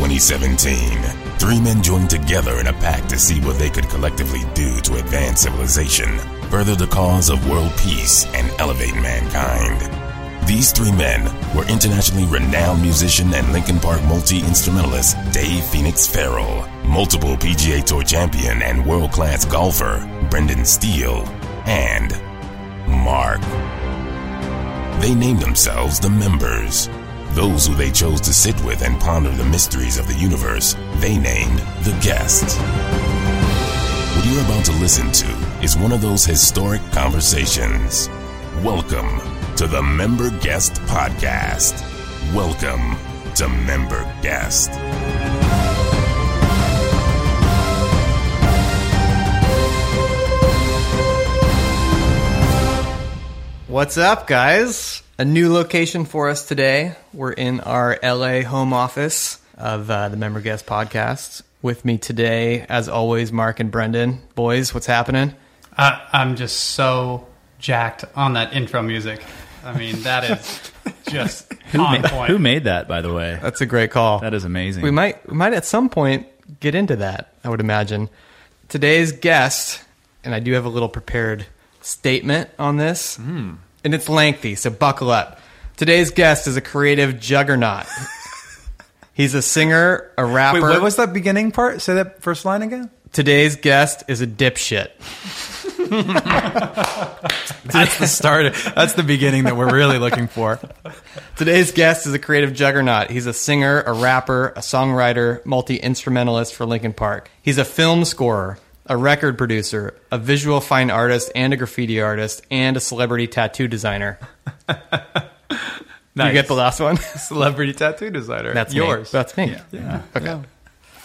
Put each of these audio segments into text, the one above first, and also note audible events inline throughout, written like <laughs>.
2017, three men joined together in a pact to see what they could collectively do to advance civilization, further the cause of world peace, and elevate mankind. These three men were internationally renowned musician and Linkin Park multi-instrumentalist Dave Phoenix Farrell, multiple PGA Tour champion and world-class golfer Brendan Steele, and Mark. They named themselves the members. Those who they chose to sit with and ponder the mysteries of the universe, they named the guests. What you're about to listen to is one of those historic conversations. Welcome to the Member Guest Podcast. Welcome to Member Guest. What's up, guys? A new location for us today. We're in our LA home office of uh, the Member Guest Podcast. With me today, as always, Mark and Brendan. Boys, what's happening? I, I'm just so jacked on that intro music. I mean, that is just <laughs> Who, on ma- point. who made that, by the way? That's a great call. That is amazing. We might, we might at some point get into that. I would imagine. Today's guest, and I do have a little prepared statement on this, and it's lengthy, so buckle up. Today's guest is a creative juggernaut. <laughs> He's a singer, a rapper. Wait, what was that beginning part? Say that first line again. Today's guest is a dipshit. <laughs> That's the start. That's the beginning that we're really looking for. Today's guest is a creative juggernaut. He's a singer, a rapper, a songwriter, multi instrumentalist for Linkin Park. He's a film scorer, a record producer, a visual fine artist, and a graffiti artist, and a celebrity tattoo designer. You get the last one? <laughs> celebrity tattoo designer. That's me. yours. That's me. yeah. Okay.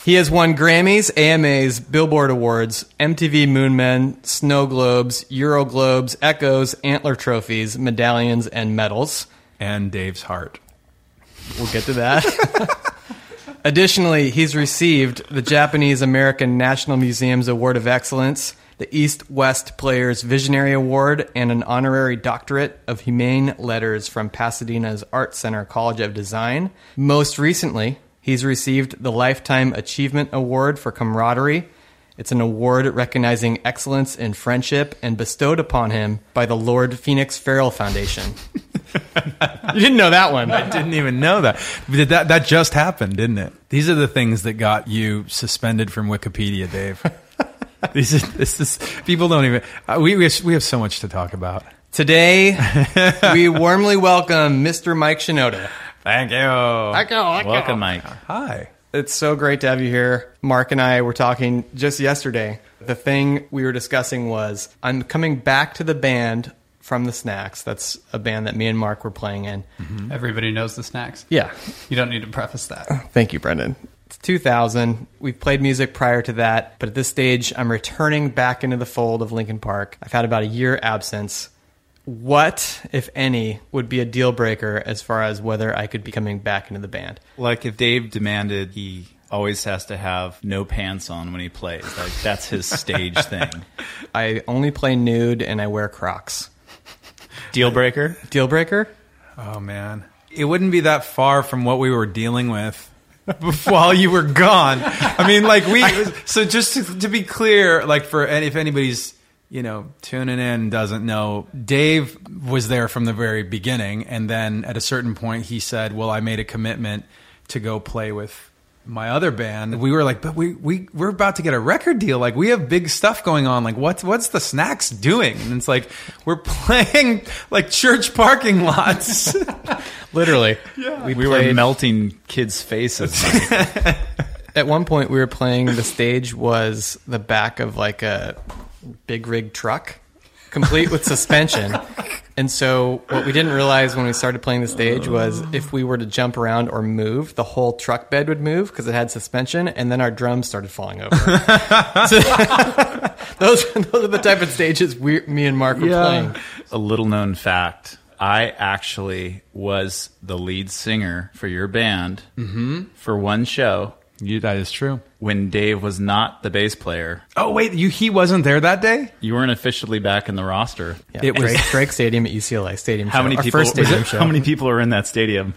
He has won Grammys, AMAs, Billboard Awards, MTV Moonmen, Snow Globes, Euro Globes, Echoes, Antler Trophies, medallions, and medals. And Dave's heart. We'll get to that. <laughs> Additionally, he's received the Japanese American National Museum's Award of Excellence, the East West Players Visionary Award, and an honorary doctorate of humane letters from Pasadena's Art Center College of Design. Most recently, he's received the Lifetime Achievement Award for camaraderie. It's an award recognizing excellence in friendship and bestowed upon him by the Lord Phoenix Farrell Foundation. <laughs> you didn't know that one. I didn't even know that. That. That just happened, didn't it? These are the things that got you suspended from Wikipedia, Dave. <laughs> These is, this is, people don't even. Uh, we, we, have, we have so much to talk about. Today, <laughs> we warmly welcome Mr. Mike Shinoda. Thank you. Welcome, Mike. Hi. It's so great to have you here. Mark and I were talking just yesterday. The thing we were discussing was I'm coming back to the band from the Snacks. That's a band that me and Mark were playing in. Mm-hmm. Everybody knows the snacks. Yeah. You don't need to preface that. Uh, thank you, Brendan. It's 2000. We've played music prior to that, but at this stage, I'm returning back into the fold of Linkin Park. I've had about a year absence. What, if any, would be a deal breaker as far as whether I could be coming back into the band? Like if Dave demanded he always has to have no pants on when he plays. Like that's his stage <laughs> thing. I only play nude and I wear Crocs. Deal breaker? Deal breaker? Oh man, it wouldn't be that far from what we were dealing with <laughs> while you were gone. I mean, like we. <laughs> So just to, to be clear, like for any, if anybody's you know tuning in doesn't know, Dave was there from the very beginning, and then at a certain point he said, "Well, I made a commitment to go play with." My other band, we were like, but we we we're about to get a record deal. Like we have big stuff going on. Like what's what's the snacks doing? And it's like we're playing like church parking lots. <laughs> Literally. Yeah. We, We were melting kids' faces. <laughs> at one point we were playing the stage was the back of like a big rig truck complete with suspension. <laughs> And so what we didn't realize when we started playing the stage was oh. if we were to jump around or move, the whole truck bed would move because it had suspension and then our drums started falling over. <laughs> So- <laughs> those, those are the type of stages we, me and Mark were playing. a little known fact. I actually was the lead singer for your band mm-hmm. for one show you, that is true. when Dave was not the bass player. Oh wait, you he wasn't there that day. You weren't officially back in the roster. Yeah, It was- Drake, Drake Stadium at UCLA Stadium How show. many people? first stadium show. How many people are in that stadium?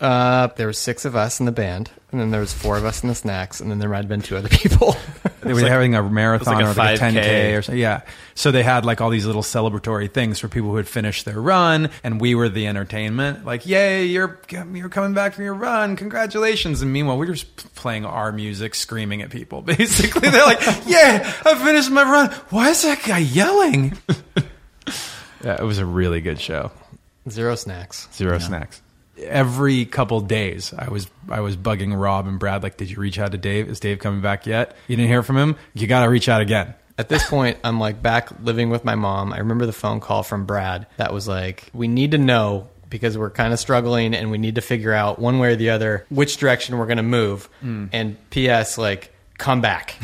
Uh, there were six of us in the band, and then there was four of us in the snacks, and then there might have been two other <laughs> people. They were having a marathon like a or like a 5K. 10K or something. Yeah. So they had like all these little celebratory things for people who had finished their run, and we were the entertainment. Like, yay, you're you're coming back from your run, congratulations! And meanwhile, we were just playing our music, screaming at people. <laughs> Basically, they're like, yeah, I finished my run. Why is that guy yelling? <laughs> yeah, it was a really good show. Zero snacks. Zero snacks. Every couple days, I was I was bugging Rob and Brad. Like, did you reach out to Dave? Is Dave coming back yet? You didn't hear from him. You got to reach out again. At this point, I'm like back living with my mom. I remember the phone call from Brad that was like, "We need to know because we're kind of struggling, and we need to figure out one way or the other which direction we're going to move." Hmm. And P.S. Like, come back.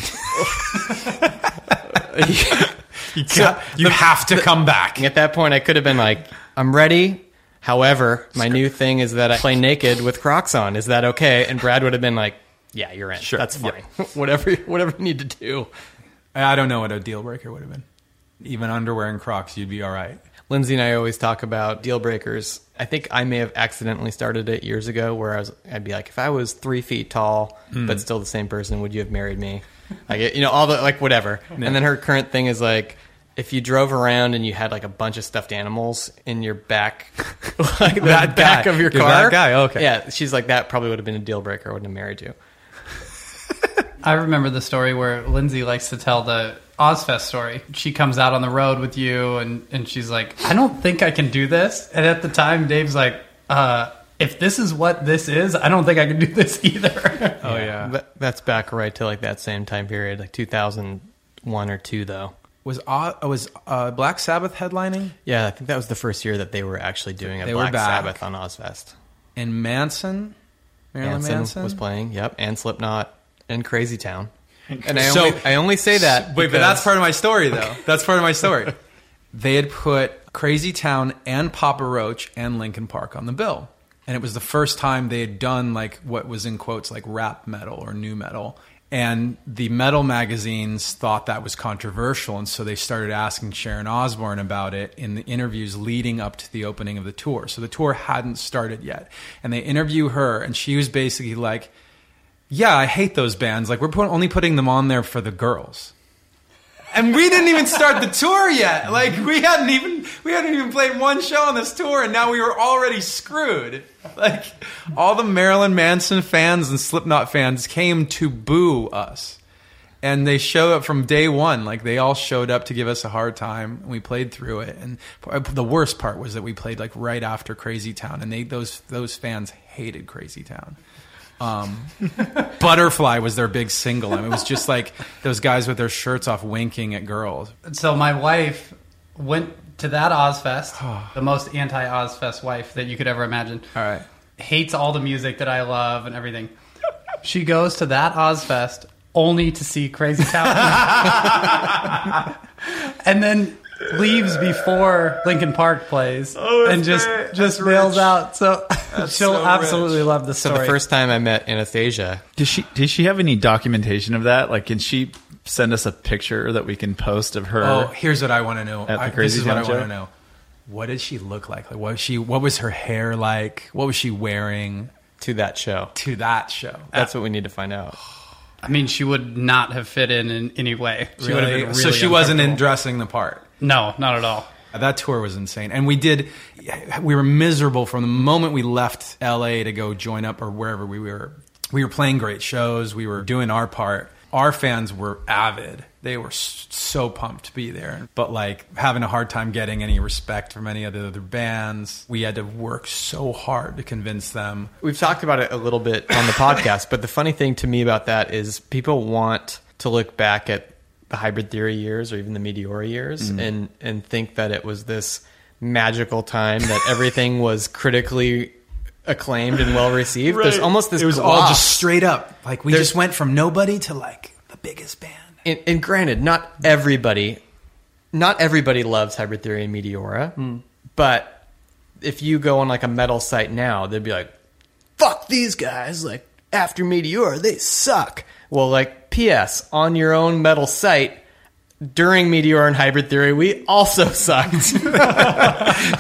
<laughs> <laughs> You, you have to come back. At that point, I could have been like, "I'm ready." However, my new thing is that I play naked with Crocs on. Is that okay? And Brad would have been like, "Yeah, you're in. Sure. That's fine. <laughs> whatever, whatever you need to do." I don't know what a deal breaker would have been. Even underwear and Crocs, you'd be all right. Lindsay and I always talk about deal breakers. I think I may have accidentally started it years ago, where I was, I'd be like, if I was three feet tall hmm. but still the same person, would you have married me? Like, you know, all the like whatever. And then her current thing is like, if you drove around and you had like a bunch of stuffed animals in your back, <laughs> like the That back guy. of your You're car, that guy, okay. yeah, she's like that probably would have been a deal breaker. I wouldn't have married you. <laughs> I remember the story where Lindsay likes to tell the Ozzfest story. She comes out on the road with you, and, and she's like, I don't think I can do this. And at the time, Dave's like, uh, if this is what this is, I don't think I can do this <laughs> either. Oh yeah. That, that's back right to like that same time period, like 2001 or two, though. Was uh, was uh, Black Sabbath headlining Yeah, I think that was the first year that they were actually doing a They Black. Sabbath on Ozzfest. and Manson? Marilyn Manson, Manson, was playing, yep, and Slipknot and Crazy Town. And I So- only, I only say that. Wait, but that's part of my story, though. That's part of my story. <laughs> they had put Crazy Town and Papa Roach and Linkin Park on the bill. And it was the first time they had done like what was in quotes like rap metal or new metal. And the metal magazines thought that was controversial. And so they started asking Sharon Osbourne about it in the interviews leading up to the opening of the tour. So the tour hadn't started yet. And they interview her, and she was basically like, Yeah, I hate those bands. Like, we're put, only putting them on there for the girls and we didn't even start the tour yet. Like we hadn't even we hadn't even played one show on this tour, and now we were already screwed. Like all the Marilyn Manson fans and Slipknot fans came to boo us, and they showed up from day one. Like they all showed up to give us a hard time, and we played through it. And the worst part was that we played like right after Crazy Town, and they those those fans hated Crazy Town. Um, <laughs> Butterfly was their big single. Mean, it was just like those guys with their shirts off winking at girls. so my wife went to that Ozzfest, <sighs> the most anti Ozzfest wife that you could ever imagine. All right. hates all the music that I love and everything. She goes to that Ozzfest only to see Crazy Town, <laughs> and then leaves before Linkin Park plays, oh, and just great. just That's bails rich. out. So <laughs> she'll so absolutely rich. love the So the first time I met Anastasia, Does she does she have any documentation of that? Like, can she send us a picture that we can post of her? Oh, here's what I want to know. At the I, this Crazy is what I want to know. What did she look like? Like what was she? What was her hair like? What was she wearing to that show. to that show? That's what we need to find out. I mean, she would not have fit in in any way. She would have been really so she wasn't in dressing the part. No, not at all. Uh, that tour was insane, and we did. We were miserable from the moment we left LA to go join up or wherever we were. We were playing great shows. We were doing our part. Our fans were avid. They were so pumped to be there, but like having a hard time getting any respect from any of the other bands. We had to work so hard to convince them. We've talked about it a little bit on the <coughs> podcast, but the funny thing to me about that is people want to look back at the hybrid theory years or even the meteora years mm-hmm. and and think that it was this magical time that everything <laughs> was critically acclaimed and well received. There's almost this It was all just straight up. Like we There's- just went from nobody to like the biggest band. and, and granted, not everybody, not everybody loves hybrid theory and Meteora, hmm. but if you go on like a metal site now, they'd be like, "Fuck these guys!" Like after Meteora, they suck. Well, like P.S. on your own metal site, during Meteor and Hybrid Theory, we also <laughs> sucked. <laughs>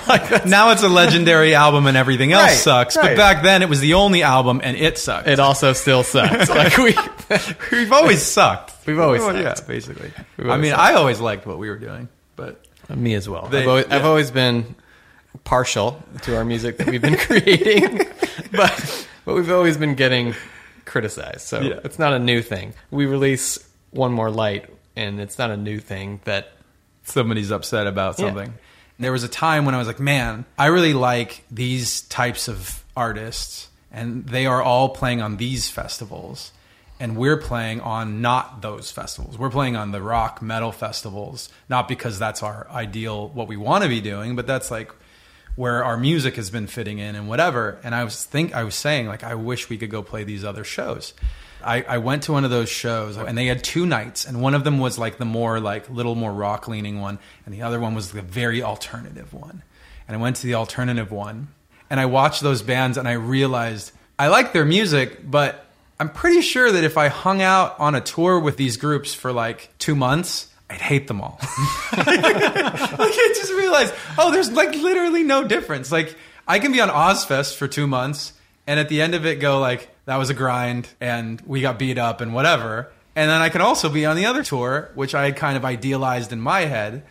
like now it's a legendary album and everything else Right, sucks. But back then it was the only album and it sucked. it also still sucks. <laughs> Like we, We've always sucked. We've always Well, sucked. Yeah, basically. We've I mean, sucked. I always liked what we were doing, but me as well. They- I've, always, I've always been partial to our music that we've been creating, but but we've always been getting criticized. So Yeah. it's not a new thing. We release one more light, and it's not a new thing that somebody's upset about Yeah. something. There was a time when I was like, man, I really like these types of artists, and they are all playing on these festivals. And we're playing on not those festivals. We're playing on the rock metal festivals, not because that's our ideal, what we want to be doing, but that's like where our music has been fitting in and whatever. And I was think I was saying like I wish we could go play these other shows. I, I went to one of those shows and they had two nights and one of them was like the more like little more rock leaning one and the other one was the very alternative one. And I went to the alternative one and I watched those bands and I realized I like their music, but I'm pretty sure that if I hung out on a tour with these groups for like two months, I'd hate them all. <laughs> <laughs> like I just realized, oh, there's like literally no difference. Like I can be on Ozzfest for two months, and at the end of it, go like that was a grind, and we got beat up and whatever. And then I can also be on the other tour, which I had kind of idealized in my head,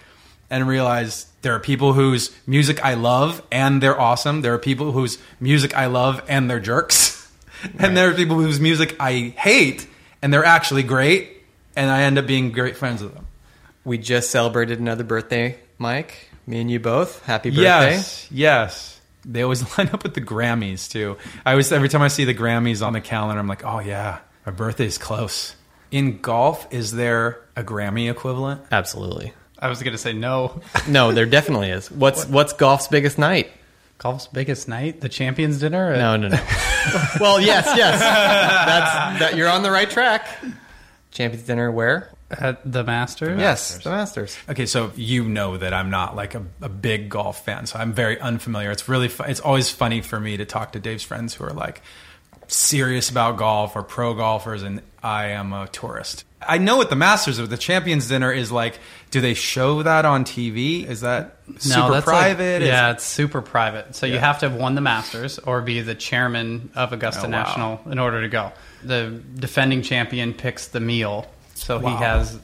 and realize there are people whose music I love and they're awesome. There are people whose music I love and they're jerks, <laughs> and there are people whose music I hate and they're actually great, and I end up being great friends with them. We just celebrated another birthday, Mike. Me and you both. Happy birthday. Yes, yes. They always <laughs> line up with the Grammys too. I always every time I see the Grammys on the calendar, I'm like, oh yeah, my birthday's close. In golf, is there a Grammy equivalent? Absolutely. I was going to say no. <laughs> No, there definitely is. What's what's golf's biggest night? Golf's biggest night, the champions dinner. No, no, no. <laughs> well, yes, yes. That's that. You're on the right track. Champions dinner where? At the Masters. Yes, the Masters. Okay, so you know that I'm not like a, a big golf fan, so I'm very unfamiliar. It's really fu- it's always funny for me to talk to Dave's friends who are like serious about golf or pro golfers, and I am a tourist. I know what the Masters or the Champions Dinner is like. Do they show that on TV? Is that super that's like- private? Is- yeah, it's super private. So you Yeah. have to have won the Masters or be the chairman of Augusta Oh, wow. National in order to go. The defending champion picks the meal, so Wow. he has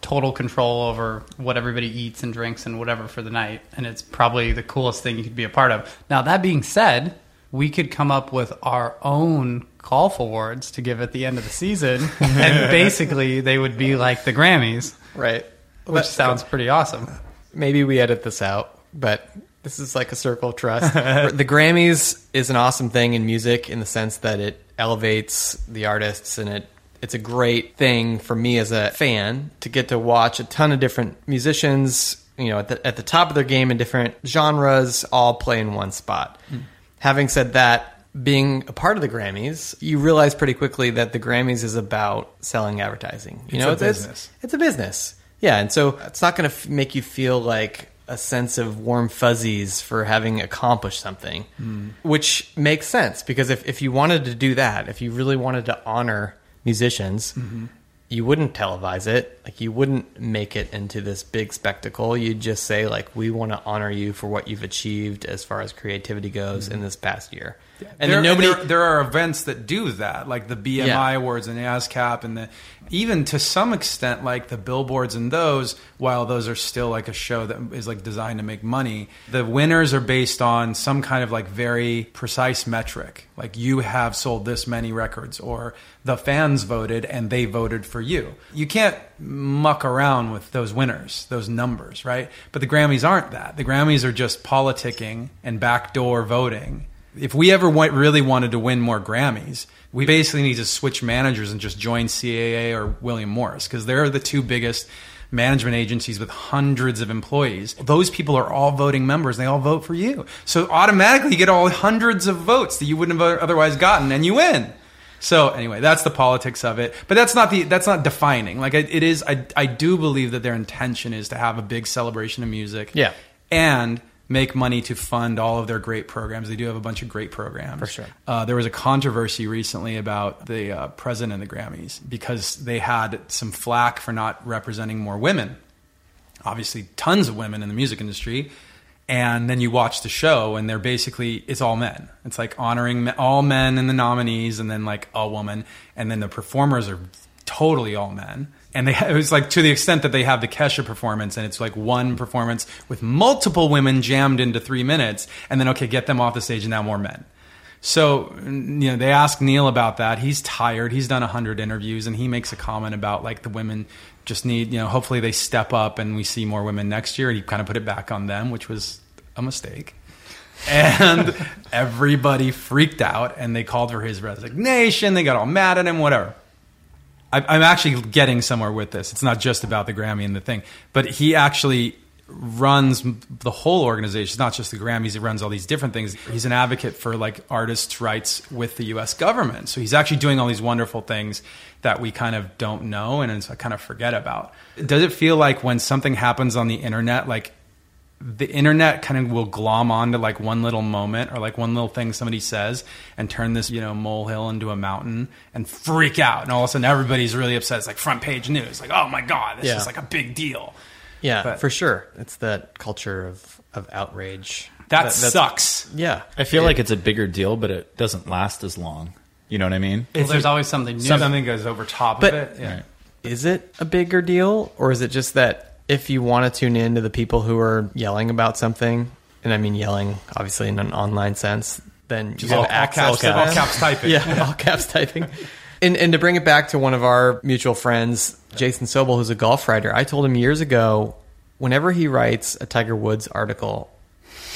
total control over what everybody eats and drinks and whatever for the night, and it's probably the coolest thing you could be a part of. Now that being said, we could come up with our own golf awards to give at the end of the season, <laughs> and basically they would be like the Grammys, Right. which sounds pretty awesome. Maybe we edit this out, but this is like a circle of trust. <laughs> the Grammys is an awesome thing in music in the sense that it elevates the artists and it it's a great thing for me as a fan to get to watch a ton of different musicians, you know, at the, at the top of their game in different genres all play in one spot. Having said that, being a part of the Grammys, you realize pretty quickly that the Grammys is about selling advertising. You know, It's know, a business. it's a business. Yeah, and so it's not going to f- make you feel like a sense of warm fuzzies for having accomplished something, hmm. which makes sense because if, if you wanted to do that, if you really wanted to honor musicians, mm-hmm. you wouldn't televise it. Like you wouldn't make it into this big spectacle. You'd just say like, we want to honor you for what you've achieved as far as creativity goes in mm-hmm. this past year. And there, nobody. there, there are events that do that, like the BMI Yeah. awards and the ASCAP, and the even to some extent, like the billboards and those. While those are still like a show that is like designed to make money, the winners are based on some kind of like very precise metric. Like you have sold this many records, or the fans voted and they voted for you. You can't muck around with those winners, those numbers, right? But the Grammys aren't that. The Grammys are just politicking and backdoor voting if we ever want, really wanted to win more Grammys, we basically need to switch managers and just join CAA or William Morris because they're the two biggest management agencies with hundreds of employees. Those people are all voting members. They all vote for you. So automatically you get all hundreds of votes that you wouldn't have otherwise gotten and you win. So anyway, that's the politics of it. But that's not the that's not defining. Like it it is I I do believe that their intention is to have a big celebration of music. Yeah. And make money to fund all of their great programs. They do have a bunch of great programs. For sure. Uh, there was a controversy recently about the uh, president of the Grammys because they had some flack for not representing more women. Obviously, tons of women in the music industry. And then you watch the show, and they're basically it's all men. It's like honoring me- all men in the nominees, and then like a woman, and then the performers are totally all men. And they <laughs> it was like to the extent that they have the Kesha performance, and it's like one performance with multiple women jammed into three minutes, and then okay, get them off the stage, and now more men. So, you know, they ask Neil about that. He's tired. He's done 100 interviews and he makes a comment about like the women just need, you know, hopefully they step up and we see more women next year. And he kind of put it back on them, which was a mistake. And <laughs> everybody freaked out and they called for his resignation. They got all mad at him, whatever. I- I'm actually getting somewhere with this. It's not just about the Grammy and the thing, but he actually runs the whole organization. It's not just the Grammys. He runs all these different things. He's an advocate for like artists' rights with the U.S. government. So he's actually doing all these wonderful things that we kind of don't know and it's- uh, kind of forget about. Does it feel like when something happens on the internet, like the internet kind of will glom onto like one little moment or like one little thing somebody says and turn this you know molehill into a mountain and freak out and all of a sudden everybody's really upset it's like front page news like oh my god this Yeah. is like a big deal Yeah, But- for sure. It's that culture of, of outrage. that, that's- sucks Yeah. I feel like it's a bigger deal, but it doesn't last as long. You know what I mean? Well, there's always something new. something goes over top But- of it yeah. Right. Is it a bigger deal, or is it just that if you want to tune in to the people who are yelling about something, and I mean yelling obviously in an online sense, then you all, have all access caps, all caps typing <laughs> yeah, all caps typing. <laughs> And, and to bring it back to one of our mutual friends, Jason Sobel, who's a golf writer, I told him years ago, whenever he writes a Tiger Woods article,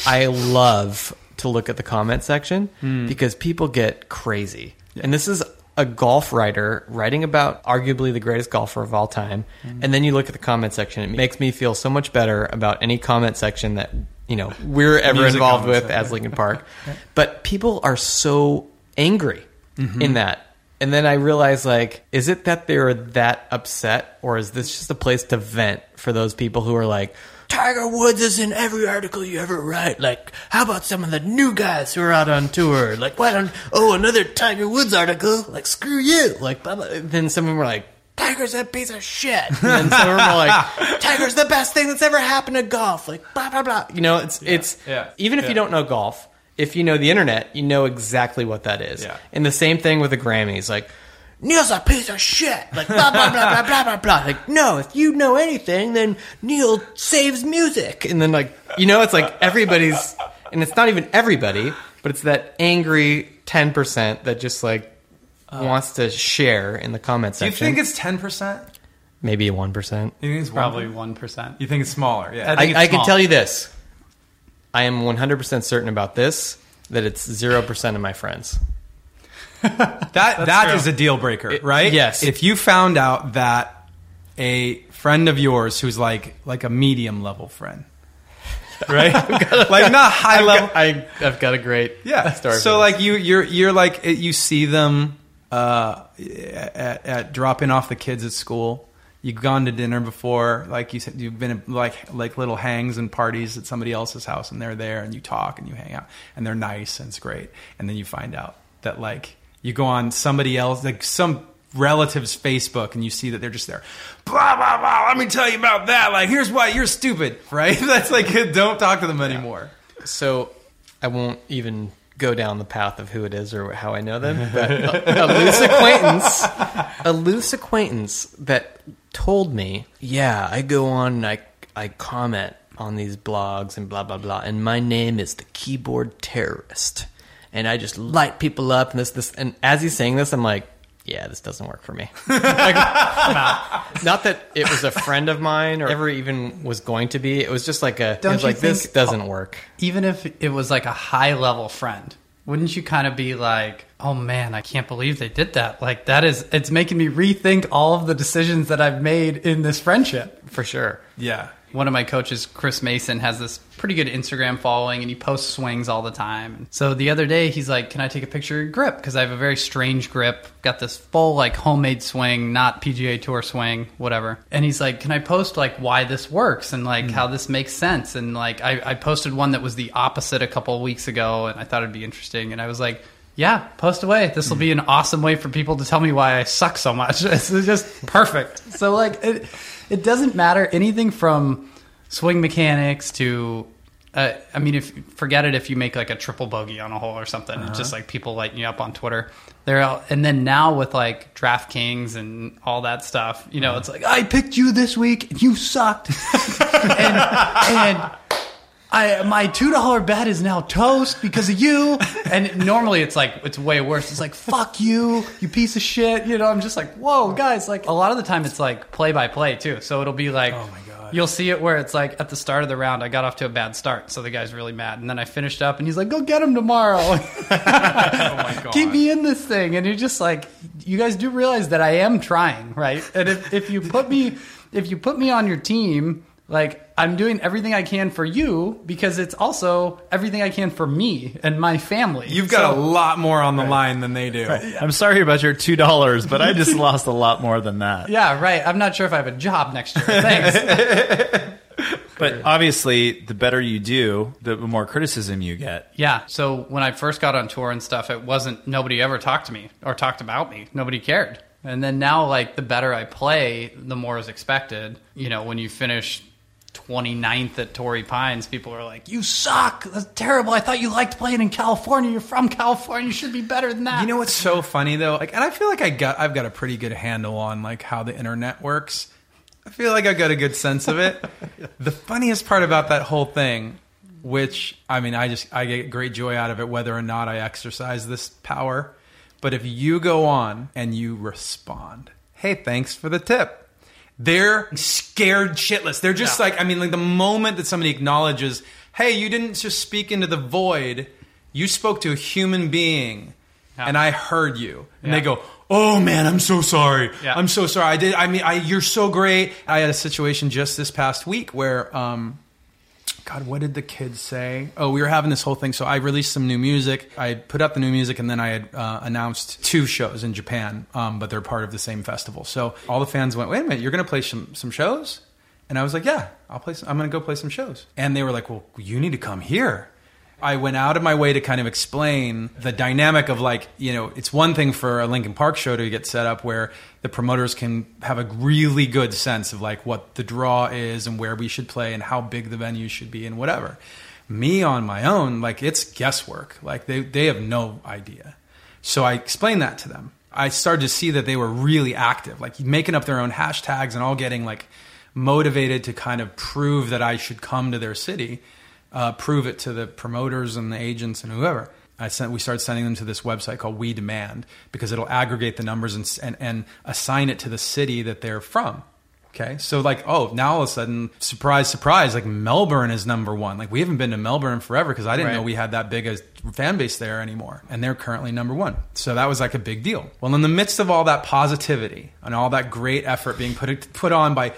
I love to look at the comment section hmm. because people get crazy. And this is a golf writer writing about arguably the greatest golfer of all time. Mm-hmm. And then you look at the comment section, it makes me feel so much better about any comment section that, you know, we're ever Music involved with section. as Linkin Park. <laughs> But people are so angry mm-hmm. in that. And then I realize, like, is it that they're that upset, or is this just a place to vent for those people who are like, Tiger Woods is in every article you ever write. Like, how about some of the new guys who are out on tour? Like, why don't, oh, another Tiger Woods article? Like, screw you. Like, blah, blah. then some of them were like, Tiger's a piece of shit. And then some of them were like, <laughs> Tiger's the best thing that's ever happened to golf. Like, blah, blah, blah. You know, it's, it's, yeah, even if yeah. you don't know golf, if you know the internet, you know exactly what that is. Yeah. And the same thing with the Grammys. Like, Neil's a piece of shit. Like, blah, blah, blah, blah, blah, blah, blah. Like, no, if you know anything, then Neil saves music. And then, like, you know, it's like everybody's, and it's not even everybody, but it's that angry 10% that just, like, uh, wants to share in the comment do you think it's 10% Maybe 1%. you think it's Probably 1%? percent. you think it's smaller yeah I think I, it's I can tell you this. I am 100% certain about this that it's 0% of my friends. <laughs> That that true. is a deal breaker, right? yes. If you found out that a friend of yours who's like like a medium level friend, <laughs> right? <laughs> like not high level. I, I've got a great yeah. story. so like you you're you're like you see them uh, at, at dropping off the kids at school. You've gone to dinner before, like you said, you've been at like like little hangs and parties at somebody else's house, and they're there, and you talk and you hang out, and they're nice and it's great, and then you find out that like you go on somebody else, like some relative's Facebook, and you see that they're just there, blah blah blah. Let me tell you about that. Like, here's why you're stupid, <laughs> right? That's like, <laughs> don't talk to them anymore. So I won't even go down the path of who it is or how I know them, <laughs> but a, a loose acquaintance, a loose acquaintance that told me, yeah, I go on and I, I comment on these blogs and blah, blah, blah, and my name is the keyboard terrorist. And I just light people up and this, this, and as he's saying this, I'm like, yeah, this doesn't work for me. <laughs> Like, not that it was a friend of mine or ever even was going to be. It was just like a, Don't was you like, this doesn't work. Even if it was like a high level friend, wouldn't you kind of be like, "Oh man, I can't believe they did that." Like that is it's making me rethink all of the decisions that I've made in this friendship. For sure. Yeah. One of my coaches, Chris Mason, has this pretty good Instagram following and he posts swings all the time. And so the other day he's like, Can I take a picture of your grip? Because I have a very strange grip. Got this full like homemade swing, not PGA tour swing, whatever. And he's like, Can I post like why this works and like hmm. how this makes sense? And like I, I posted one that was the opposite a couple of weeks ago and I thought it'd be interesting. And I was like, yeah, post away. This will hmm. be an awesome way for people to tell me why I suck so much. <laughs> It's just perfect. So like it, it doesn't matter anything from swing mechanics to. Uh, I mean, if forget it if you make like a triple bogey on a hole or something, it's just like people lighting you up on Twitter. They're all, and then now with like DraftKings and all that stuff, you know, it's like I picked you this week, and you sucked, <laughs> and and I my two dollar bet is now toast because of you. And normally it's like it's way worse. It's like fuck you, you piece of shit. You know, I'm just like whoa, guys. Like a lot of the time it's like play by play too. So it'll be like, Oh my God. you'll see it where it's like at the start of the round I got off to a bad start, so the guy's really mad, and then I finished up, and he's like, go get him tomorrow. <laughs> oh my god. <laughs> Keep me in this thing, and you're just like, you guys do realize that I am trying, right? And if, if you put me, if you put me on your team, like I'm doing everything I can for you because it's also everything I can for me and my family. You've got So- a lot more on the line than they do. I'm sorry about your two dollars, but I just <laughs> lost a lot more than that. yeah, right. I'm not sure if I have a job next year. Thanks. <laughs> But obviously, the better you do, the more criticism you get. yeah. So when I first got on tour and stuff, it wasn't nobody ever talked to me or talked about me. Nobody cared. And then now, like the better I play, the more is expected. You know, when you finish 29th at Torrey Pines, people are like, "You suck. That's terrible. I thought you liked playing in California. You're from California. You should be better than that." You know what's so funny though? Like, and I feel like I got I've got a pretty good handle on like how the internet works. I feel like I got a good sense of it. <laughs> The funniest part about that whole thing, which I mean, I just I get great joy out of it, whether or not I exercise this power. But if you go on and you respond, hey, thanks for the tip. They're scared shitless. They're just Yeah. like, I mean, like the moment that somebody acknowledges, hey, you didn't just speak into the void, you spoke to a human being Yeah. and I heard you. And Yeah. they go, "Oh man, I'm so sorry. Yeah. I'm so sorry. I did. I mean, I, you're so great." I had a situation just this past week where, um, God, what did the kids say? Oh, we were having this whole thing. So I released some new music. I put up the new music, and then I had uh, announced two shows in Japan, um, but they're part of the same festival. So all the fans went, "Wait a minute, you're going to play some some shows?" And I was like, "Yeah, I'll play. Some, I'm going to go play some shows." And they were like, "Well, you need to come here." I went out of my way to kind of explain the dynamic of like, you know, it's one thing for a Linkin Park show to get set up where the promoters can have a really good sense of like what the draw is and where we should play and how big the venue should be and whatever. Me on my own, like it's guesswork. Like they, they have no idea. So I explained that to them. I started to see that they were really active, like making up their own hashtags and all getting like motivated to kind of prove that I should come to their city, uh, prove it to the promoters and the agents and whoever. I sent, we started sending them to this website called We Demand because it'll aggregate the numbers and, and, and assign it to the city that they're from. Okay. So like, oh, now all of a sudden, surprise, surprise, like Melbourne is number one. Like we haven't been to Melbourne forever because I didn't Right. know we had that big a fan base there anymore. And they're currently number one. So that was like a big deal. Well, in the midst of all that positivity and all that great effort being put, put on by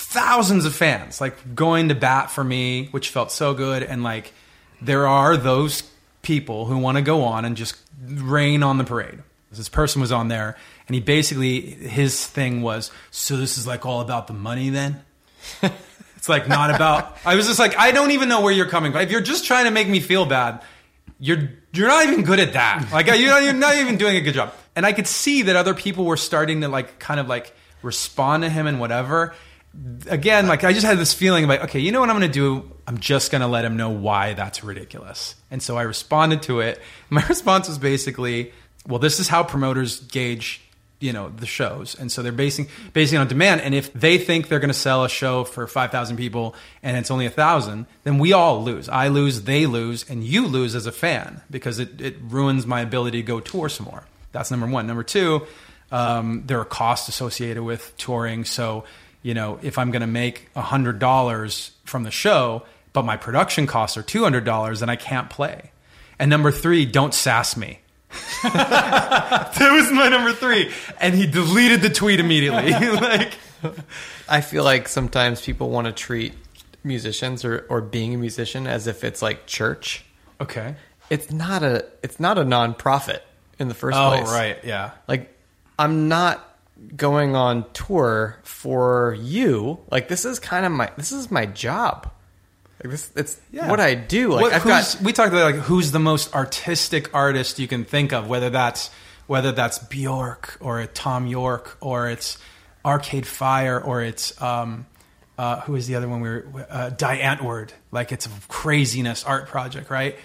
thousands of fans, like going to bat for me, which felt so good. And like, there are those people who want to go on and just rain on the parade. This person was on there, and he basically his thing was, so this is like all about the money then. <laughs> it's like not about. I was just like, I don't even know where you're coming from. If you're just trying to make me feel bad, you're you're not even good at that. Like you're you're not even doing a good job. And I could see that other people were starting to like kind of like respond to him and whatever. Again, like I just had this feeling like, okay, you know what I'm going to do? I'm just going to let him know why that's ridiculous. And so I responded to it. <laughs> My response was basically, well, this is how promoters gauge you know the shows and so they're basing basing on demand and if they think they're going to sell a show for 5000 people and it's only a thousand then we all lose i lose they lose and you lose as a fan because it, it ruins my ability to go tour some more that's number one number two um, there are costs associated with touring so you know if i'm going to make $100 from the show but my production costs are $200 then i can't play and number three don't sass me <laughs> that was my number three. And he deleted the tweet immediately. <laughs> like, I feel like sometimes people want to treat musicians or, or being a musician as if it's like church. Okay. It's not a it's not a nonprofit in the first Oh, place. right. Yeah. Like I'm not going on tour for you. Like this is kind of my this is my job. Like this it's what I do. Like What- I've got we talked about like who's the most artistic artist you can think of, whether that's whether that's Bjork or Thom Yorke or it's Arcade Fire or it's um, uh, who is the other one we were uh, Die Antwoord. Like it's a craziness art project, right?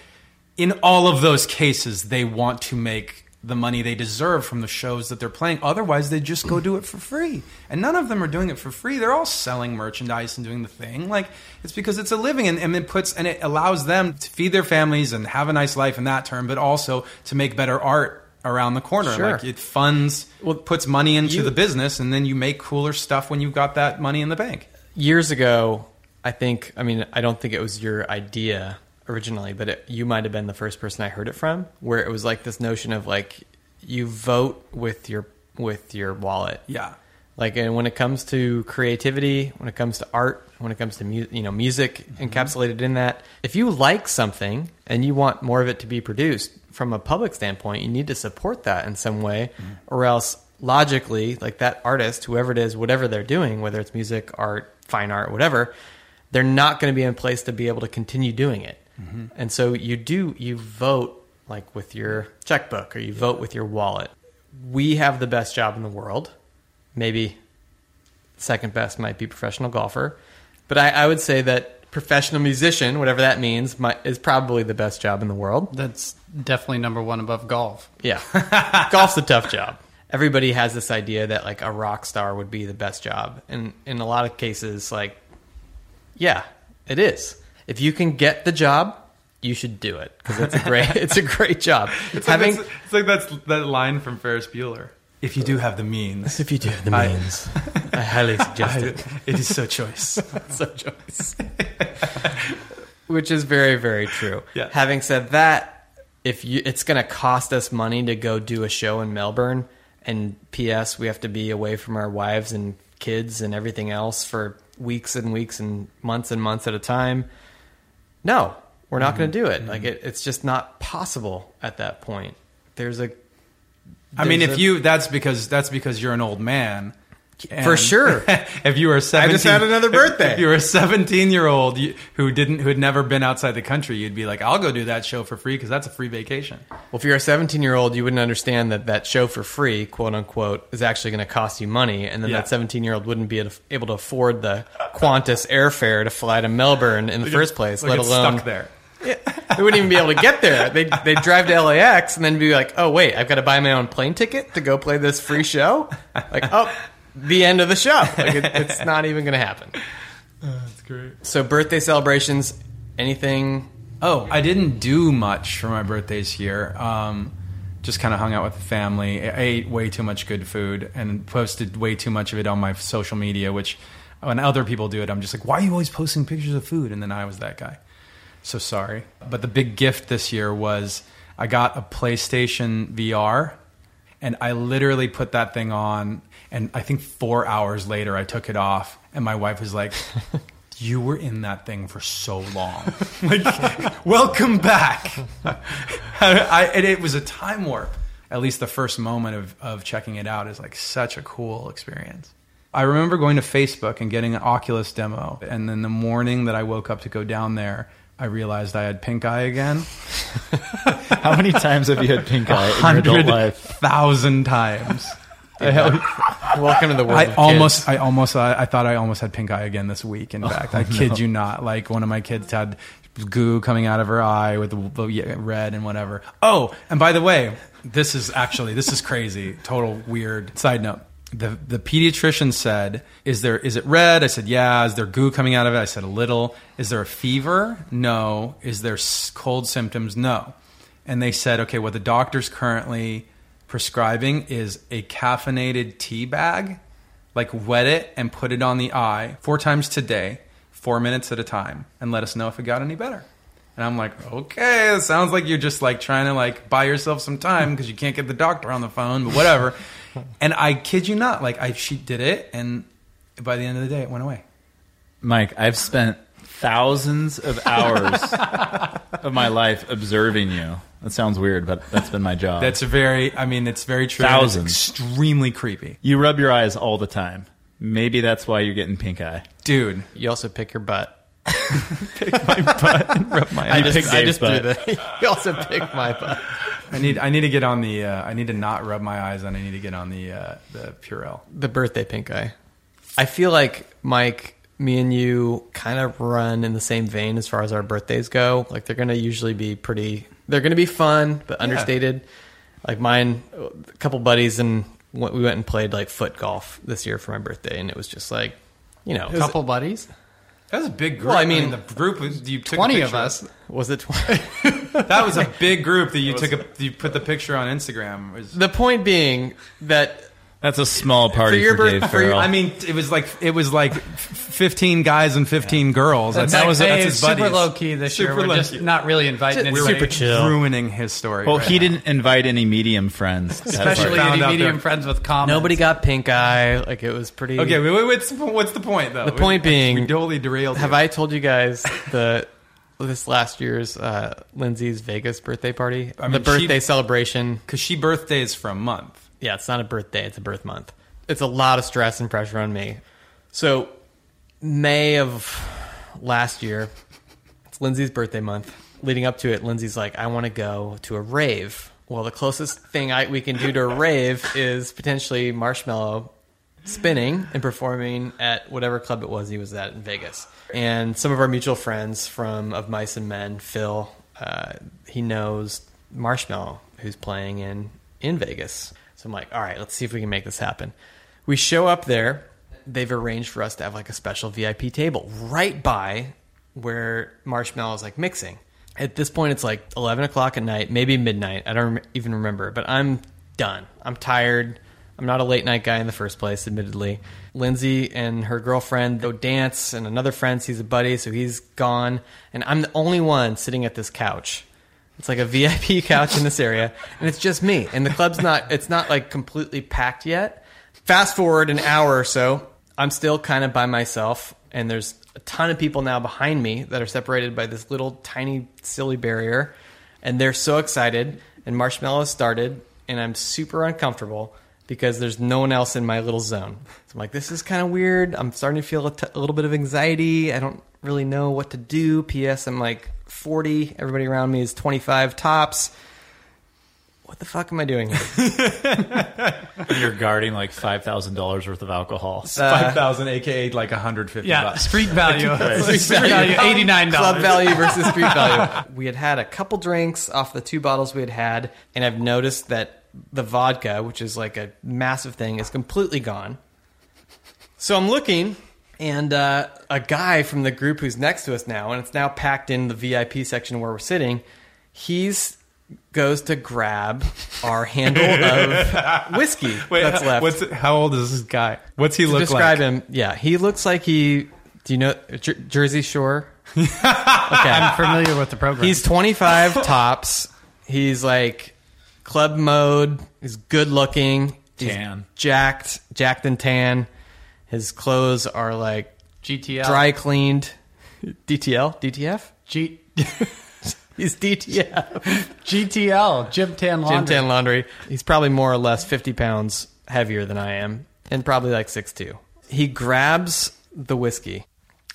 In all of those cases, they want to make the money they deserve from the shows that they're playing. Otherwise, they just go do it for free. And none of them are doing it for free. They're all selling merchandise and doing the thing. Like it's because it's a living and, and it puts and it allows them to feed their families and have a nice life in that term, but also to make better art around the corner. Sure. Like it funds Well, puts money into you- the business and then you make cooler stuff when you've got that money in the bank. years ago, I think, I mean, I don't think it was your idea originally, but it, you might have been the first person I heard it from, where it was like this notion of like you vote with your with your wallet. Yeah. Like, and when it comes to creativity, when it comes to art, when it comes to mu- you know music mm-hmm. encapsulated in that, if you like something and you want more of it to be produced from a public standpoint, you need to support that in some way, mm-hmm. or else logically, like that artist, whoever it is, whatever they're doing, whether it's music, art, fine art, whatever, they're not going to be in place to be able to continue doing it. Mm-hmm. And so you do you vote like with your checkbook or you vote with your wallet. We have the best job in the world. Maybe second best might be professional golfer, but I, I would say that professional musician, whatever that means, might, is probably the best job in the world. That's definitely number one above golf. Yeah. <laughs> Golf's a tough job. Everybody has this idea that like a rock star would be the best job. And in a lot of cases, like, yeah, it is. If you can get the job, you should do it because it's a great, <laughs> it's a great job. Having, it's like that's that line from Ferris Bueller. If you do have the means, if you do have the means, I, highly <laughs> suggest it. it is so choice. <laughs> so choice. Which is very, very true. Yeah. Having said that, if you, it's going to cost us money to go do a show in Melbourne, and P.S. we have to be away from our wives and kids and everything else for weeks and weeks and months and months at a time. No, we're not going to mm-hmm. do it. Like mm-hmm. it, it's just not possible at that point. There's a I mean, if a- you that's because that's because you're an old man. For sure. <laughs> if you were 17, just had another birthday. If you were a 17 year old who didn't who had never been outside the country, you'd be like, "I'll go do that show for free because that's a free vacation." Well, if you're a 17 year old, you wouldn't understand that that show for free, quote unquote, is actually going to cost you money, and then Yeah. that 17 year old wouldn't be able to afford the Qantas airfare to fly to Melbourne in the first place, let alone stuck there. they wouldn't even be able to get there. They they drive to LAX and then be like, oh wait, I've got to buy my own plane ticket to go play this free show. Like, oh, the end of the show. <laughs> Like it, it's not even going to happen. That's great. So birthday celebrations, anything? Oh, I didn't do much for my birthdays here. Um, just kind of hung out with the family. I ate way too much good food and posted way too much of it on my social media. Which, when other people do it, I'm just like, "Why are you always posting pictures of food?" And then I was that guy. So sorry. But the big gift this year was I got a PlayStation VR, and I literally put that thing on. And I think four hours later, I took it off, and my wife was like. <laughs> You were in that thing for so long. <laughs> like, welcome back. <laughs> I, and it was a time warp. At least the first moment of, of checking it out is like such a cool experience. I remember going to Facebook and getting an Oculus demo. And then the morning that I woke up to go down there, I realized I had pink eye again. How many times have you had pink eye in your adult life? thousand times. <laughs> Welcome to the world. I of kids. almost, I almost, I, I thought I almost had pink eye again this week. In oh, fact, I <laughs> kid you not. Like one of my kids had goo coming out of her eye with red and whatever. Oh, and by the way, this is actually this is crazy. Total weird side note. The the pediatrician said, "Is there is it red?" I said, "Yeah." Is there goo coming out of it? I said, "A little." Is there a fever? No. Is there cold symptoms? No. And they said, "Okay, what the doctor's currently prescribing is a caffeinated tea bag, like wet it and put it on the eye four times today, four minutes at a time, and let us know if it got any better." And I'm like, okay, it sounds like you're just like trying to like buy yourself some time because you can't get the doctor on the phone, but whatever. <laughs> and I kid you not, like I she did it, and by the end of the day, it went away. Mike, I've spent thousands of hours <laughs> of my life observing you. That sounds weird, but that's been my job. That's very, I mean, it's very true. and it's Thousands. extremely creepy, you rub your eyes all the time. Maybe that's why you're getting pink eye. dude. You also pick your butt. <laughs> Pick my butt and rub my <laughs> I eyes. just, picked I Dave's just threw the. You also pick my butt. I need, I need to get on the. Uh, I need to not rub my eyes, and I need to get on the uh, the Purell. The birthday pink eye. I feel like Mike, me and you kind of run in the same vein as far as our birthdays go. Like they're going to usually be pretty. They're going to be fun but understated. Like mine, a couple buddies and we went and played like foot golf this year for my birthday, and it was just like, you know, A couple buddies. That was a big group. Well, I mean- the group was you took a Twenty of us. was it? twenty? <laughs> That was a big group that you took a you put the picture on Instagram. Was- the point being that That's a small party For your for, birth- for your- I mean, it was like it was like f- fifteen guys and fifteen girls. That's, That was hey, that's his it's super low key this year. Super We're just key. not really inviting We're anybody. super chill. ruining his story. well, right he now. didn't invite any medium friends. Especially any medium friends with comments. nobody got pink eye. Like it was pretty. Okay, wait, wait, what's, what's the point though? The point being- we totally derailed. Have you. I told you guys the this last year's uh, Lindsay's Vegas birthday party? I mean, the birthday she- celebration. Because she birthdays for a month. Yeah, it's not a birthday; it's a birth month. It's a lot of stress and pressure on me. So, May of last year, it's Lindsay's birthday month. Leading up to it, Lindsay's like, "I want to go to a rave." Well, the closest thing I, we can do to a rave is potentially Marshmello spinning and performing at whatever club it was he was at in Vegas. And some of our mutual friends from Of Mice and Men, Phil, uh, he knows Marshmello, who's playing in in Vegas. So I'm like, all right, let's see if we can make this happen. We show up there. They've arranged for us to have like a special VIP table right by where Marshmello is like mixing. At this point, it's like 11 o'clock at night, maybe midnight. I don't even remember, but I'm done. I'm tired. I'm not a late night guy in the first place, admittedly. Lindsay and her girlfriend go dance, and another friend sees a buddy, so he's gone. And I'm the only one sitting at this couch. It's like a <laughs> VIP couch in this area, and it's just me. And the club's not, it's not like completely packed yet. Fast forward an hour or so, I'm still kind of by myself, and there's a ton of people now behind me that are separated by this little tiny silly barrier, and they're so excited. And Marshmello started, and I'm super uncomfortable because there's no one else in my little zone. So I'm like, this is kind of weird. I'm starting to feel a, t- a little bit of anxiety. I don't really know what to do. P.S. I'm like 40. Everybody around me is 25 tops. What the fuck am I doing here? <laughs> You're guarding like five thousand dollars worth of alcohol. Five thousand, aka like hundred fifty Yeah, bucks. street value. <laughs> street value, eighty nine Club value versus street <laughs> value. We had had a couple drinks off the two bottles we had had, and I've noticed that the vodka, which is like a massive thing, is completely gone. So I'm looking, and uh, a guy from the group who's next to us now, and it's now packed in the VIP section where we're sitting. He's goes to grab our handle of whiskey Wait, that's left. what's how old is this guy? What's he to look describe like? him, yeah, he looks like he. Do you know Jer- Jersey Shore? okay, I'm familiar with the program. He's 25 <laughs> tops. He's like club mode. He's good looking. He's Tan. jacked, jacked and tan. His clothes are like GTL. dry cleaned. DTL, DTF. G- <laughs> He's DTF. GTL. Gym Tan Laundry. Gym Tan Laundry. He's probably more or less 50 pounds heavier than I am, and probably like 6'2. He grabs the whiskey.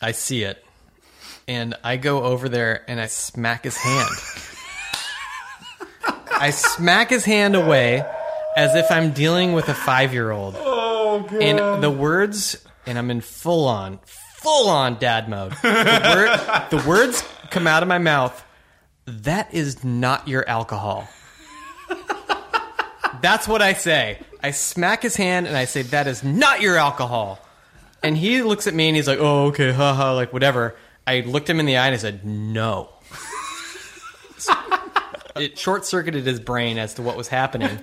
I see it, and I go over there and I smack his hand. I smack his hand away as if I'm dealing with a five year old. Oh, God. And the words, and I'm in full on, full on dad mode. The, word, the words come out of my mouth. That is not your alcohol. That's what I say. I smack his hand and I say, That is not your alcohol. And he looks at me and he's like, Oh, okay, haha, like whatever. I looked him in the eye and I said, No. it short circuited his brain as to what was happening.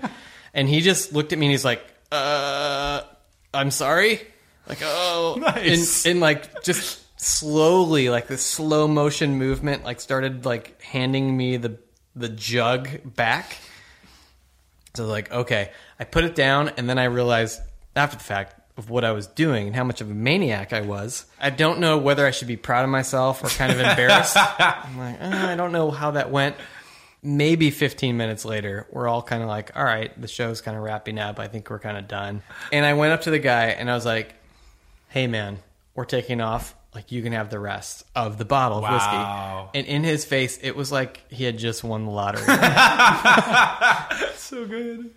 And he just looked at me and he's like, Uh, I'm sorry. Like, oh, Nice. and, and like just slowly, like this slow motion movement, like started like handing me the the jug back. So like, okay, I put it down, and then I realized after the fact, of what I was doing and how much of a maniac I was. I don't know whether I should be proud of myself or kind of embarrassed. <laughs> I'm like, "Uh, I don't know how that went. Maybe 15 minutes later, we're all kind of like, all right, the show's kind of wrapping up. I think we're kind of done. And I went up to the guy and I was like, hey, man, we're taking off. Like, you can have the rest of the bottle of whiskey. And in his face, it was like he had just won the lottery. <laughs> <laughs> So good.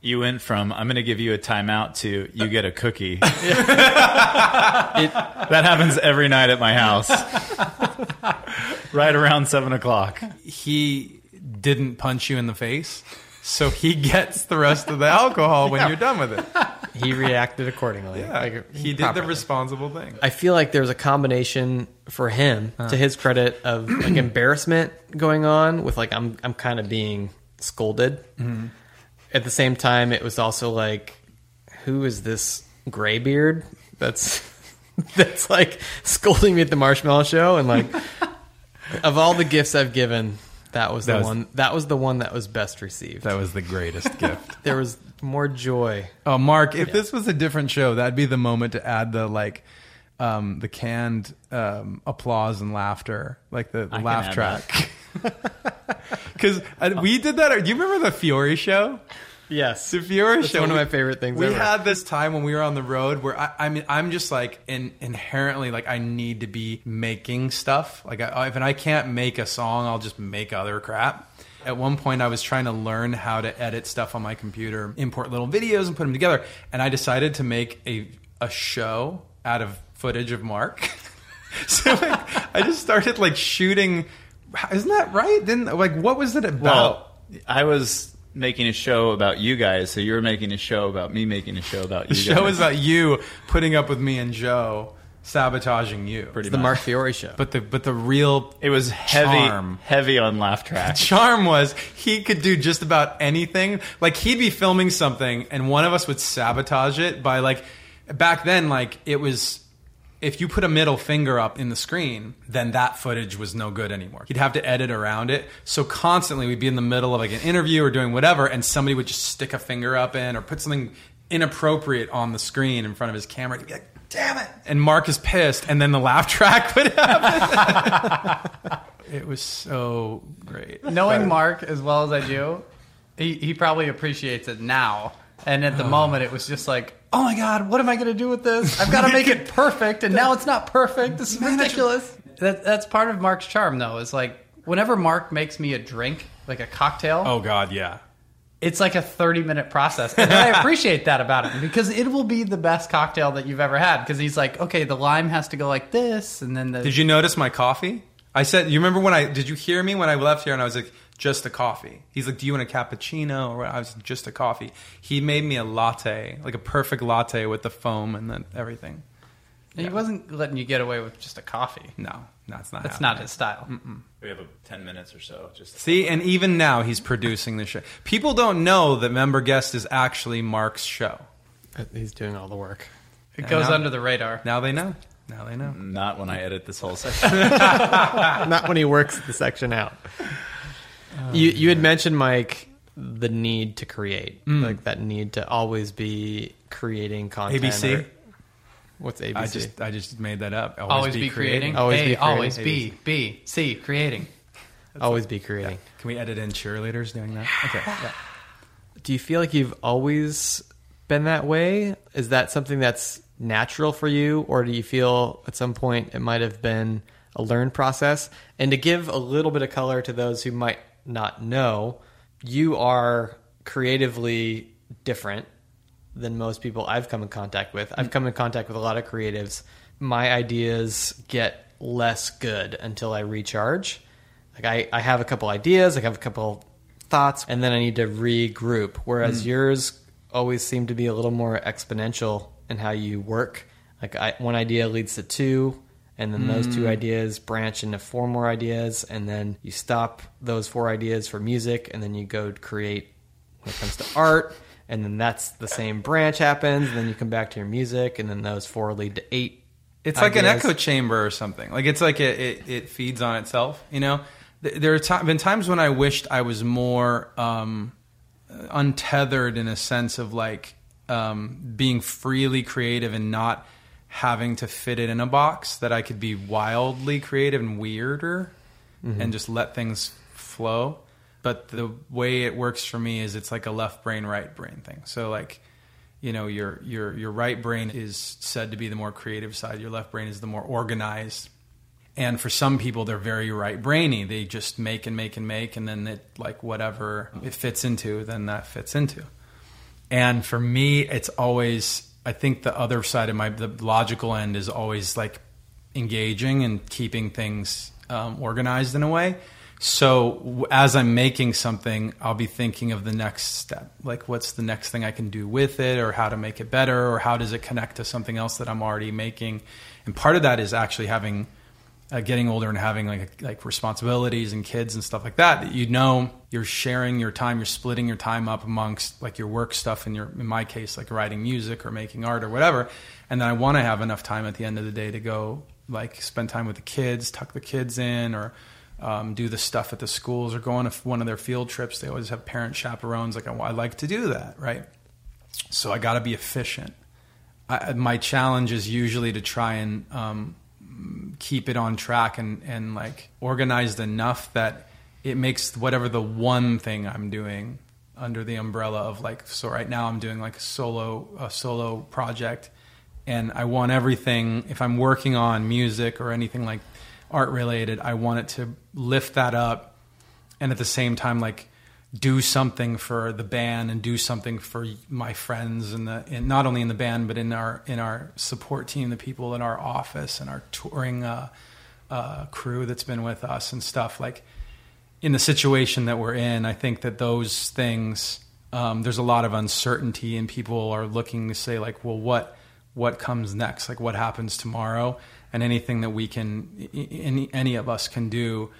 You went from I'm going to give you a timeout to you get a cookie. <laughs> It- that happens every night at my house. right around seven o'clock. He didn't punch you in the face, so he gets the rest of the alcohol when you're done with it. <laughs> he reacted accordingly. Like, he did the responsible thing. I feel like there's a combination for him, to uh-huh. his credit, of like <clears throat> embarrassment going on with like I'm I'm kind of being scolded. Mm-hmm. At the same time, it was also like, who is this graybeard that's <laughs> that's like scolding me at the Marshmello show? And like, of all the gifts I've given, that was the was- one. That was the one that was best received. That was the greatest <laughs> gift. there was more joy. Oh, Mark, if this was a different show, that'd be the moment to add the like um, the canned um, applause and laughter, like the, the laugh track. <laughs> Because we did that. Do you remember the Fiore show? Yes, The Fiore That's show. one of my favorite things We ever. had this time when we were on the road where I, I mean, I'm just like in, inherently like I need to be making stuff. Like I, if I can't make a song, I'll just make other crap. At one point, I was trying to learn how to edit stuff on my computer, import little videos, and put them together. And I decided to make a a show out of footage of Mark. <laughs> so like, I just started like shooting. Isn't that right? Then like, what was it about? Well, I was making a show about you guys, so you're making a show about me making a show about you The guys. show is about you putting up with me and Joe sabotaging you. Pretty the much. Mark Fiore show. But the but the real It was heavy, Charm. heavy on laugh <laughs> track. charm was he could do just about anything. Like he'd be filming something and one of us would sabotage it by like back then like it was if you put a middle finger up in the screen, then that footage was no good anymore. He'd have to edit around it. So constantly we'd be in the middle of like an interview or doing whatever, and somebody would just stick a finger up in or put something inappropriate on the screen in front of his camera. He'd be like, damn it. And Mark is pissed, and then the laugh <laughs> track would happen. it was so great. Knowing Mark as well as I do, he, he probably appreciates it now. And at the oh. moment, it was just like, oh my God, what am I going to do with this? <laughs> I've got to make it perfect, and now it's not perfect. This is ridiculous. That, that's part of Mark's charm, though, is like whenever Mark makes me a drink, like a cocktail, Oh God, yeah. it's like a 30 minute process. And I <laughs> appreciate that about him because it will be the best cocktail that you've ever had. Because he's like, okay, the lime has to go like this, and then the. Did you notice my coffee? I said, you remember when I did you hear me when I left here and I was like, just a coffee. He's like, do you want a cappuccino or? I was just a coffee. He made me a latte, like a perfect latte with the foam and then everything. He wasn't letting you get away with just a coffee. No, that's not. That's happening. not his style. We have a, ten minutes or so. Just See, and even now he's producing the show. People don't know that member guest is actually Mark's show. Uh, he's doing all the work. It goes now- under the radar. Now they know. Now they know. not when I edit this whole <laughs> section. <laughs> Not when he works the section out. You you had mentioned Mike the need to create, mm. like that need to always be creating content. ABC? or- what's ABC? I just I just made that up. Always be creating. Always A, be creating. always be. B. C. Creating. always be creating. Can we edit in cheerleaders doing that? <sighs> Okay. Yeah. Do you feel like you've always been that way? Is that something that's natural for you, or do you feel at some point it might have been a learned process? And to give a little bit of color to those who might not know, you are creatively different than most people I've come in contact with. I've come in contact with a lot of creatives. My ideas get less good until I recharge. Like I, I have a couple ideas, I have a couple thoughts, and then I need to regroup. Whereas hmm. yours always seem to be a little more exponential in how you work. Like I, one idea leads to two, and then those two ideas branch into four more ideas, and then you stop those four ideas for music, and then you go create when it comes to art, and then that's the same branch happens, and then you come back to your music, and then those four lead to eight. It's like an echo chamber or something. Like it's like it, it, it feeds on itself. You know, there have been times when I wished I was more um, untethered in a sense of like um, being freely creative and not having to fit it in a box that I could be wildly creative and weirder mm-hmm. and just let things flow. But the way it works for me is it's like a left brain, right brain thing. So like, you know, your your your right brain is said to be the more creative side. Your left brain is the more organized. And for some people, they're very right brainy. They just make and make and make, and then it like whatever it fits into, then that fits into. And for me, it's always I think the other side of my the logical end is always like engaging and keeping things um, organized in a way. So as I'm making something, I'll be thinking of the next step, like what's the next thing I can do with it, or how to make it better, or how does it connect to something else that I'm already making. And part of that is actually having uh, getting older and having like like responsibilities and kids and stuff like that that you know you're sharing your time you're splitting your time up amongst like your work stuff and your in my case like writing music or making art or whatever. And then I want to have enough time at the end of the day to go like spend time with the kids tuck the kids in or um, do the stuff at the schools or go on a, one of their field trips. They always have parent chaperones like I, I like to do that right? So I got to be efficient. I, my challenge is usually to try and um, keep it on track and, and like organized enough that it makes whatever the one thing I'm doing under the umbrella of like so right now I'm doing like a solo a solo project and I want everything if I'm working on music or anything like art related I want it to lift that up and at the same time like do something for the band and do something for my friends and the and not only in the band but in our in our support team the people in our office and our touring uh, uh, crew that's been with us and stuff. Like in the situation that we're in I think that those things um, there's a lot of uncertainty and people are looking to say like well what what comes next? Like what happens tomorrow? And anything that we can any any of us can do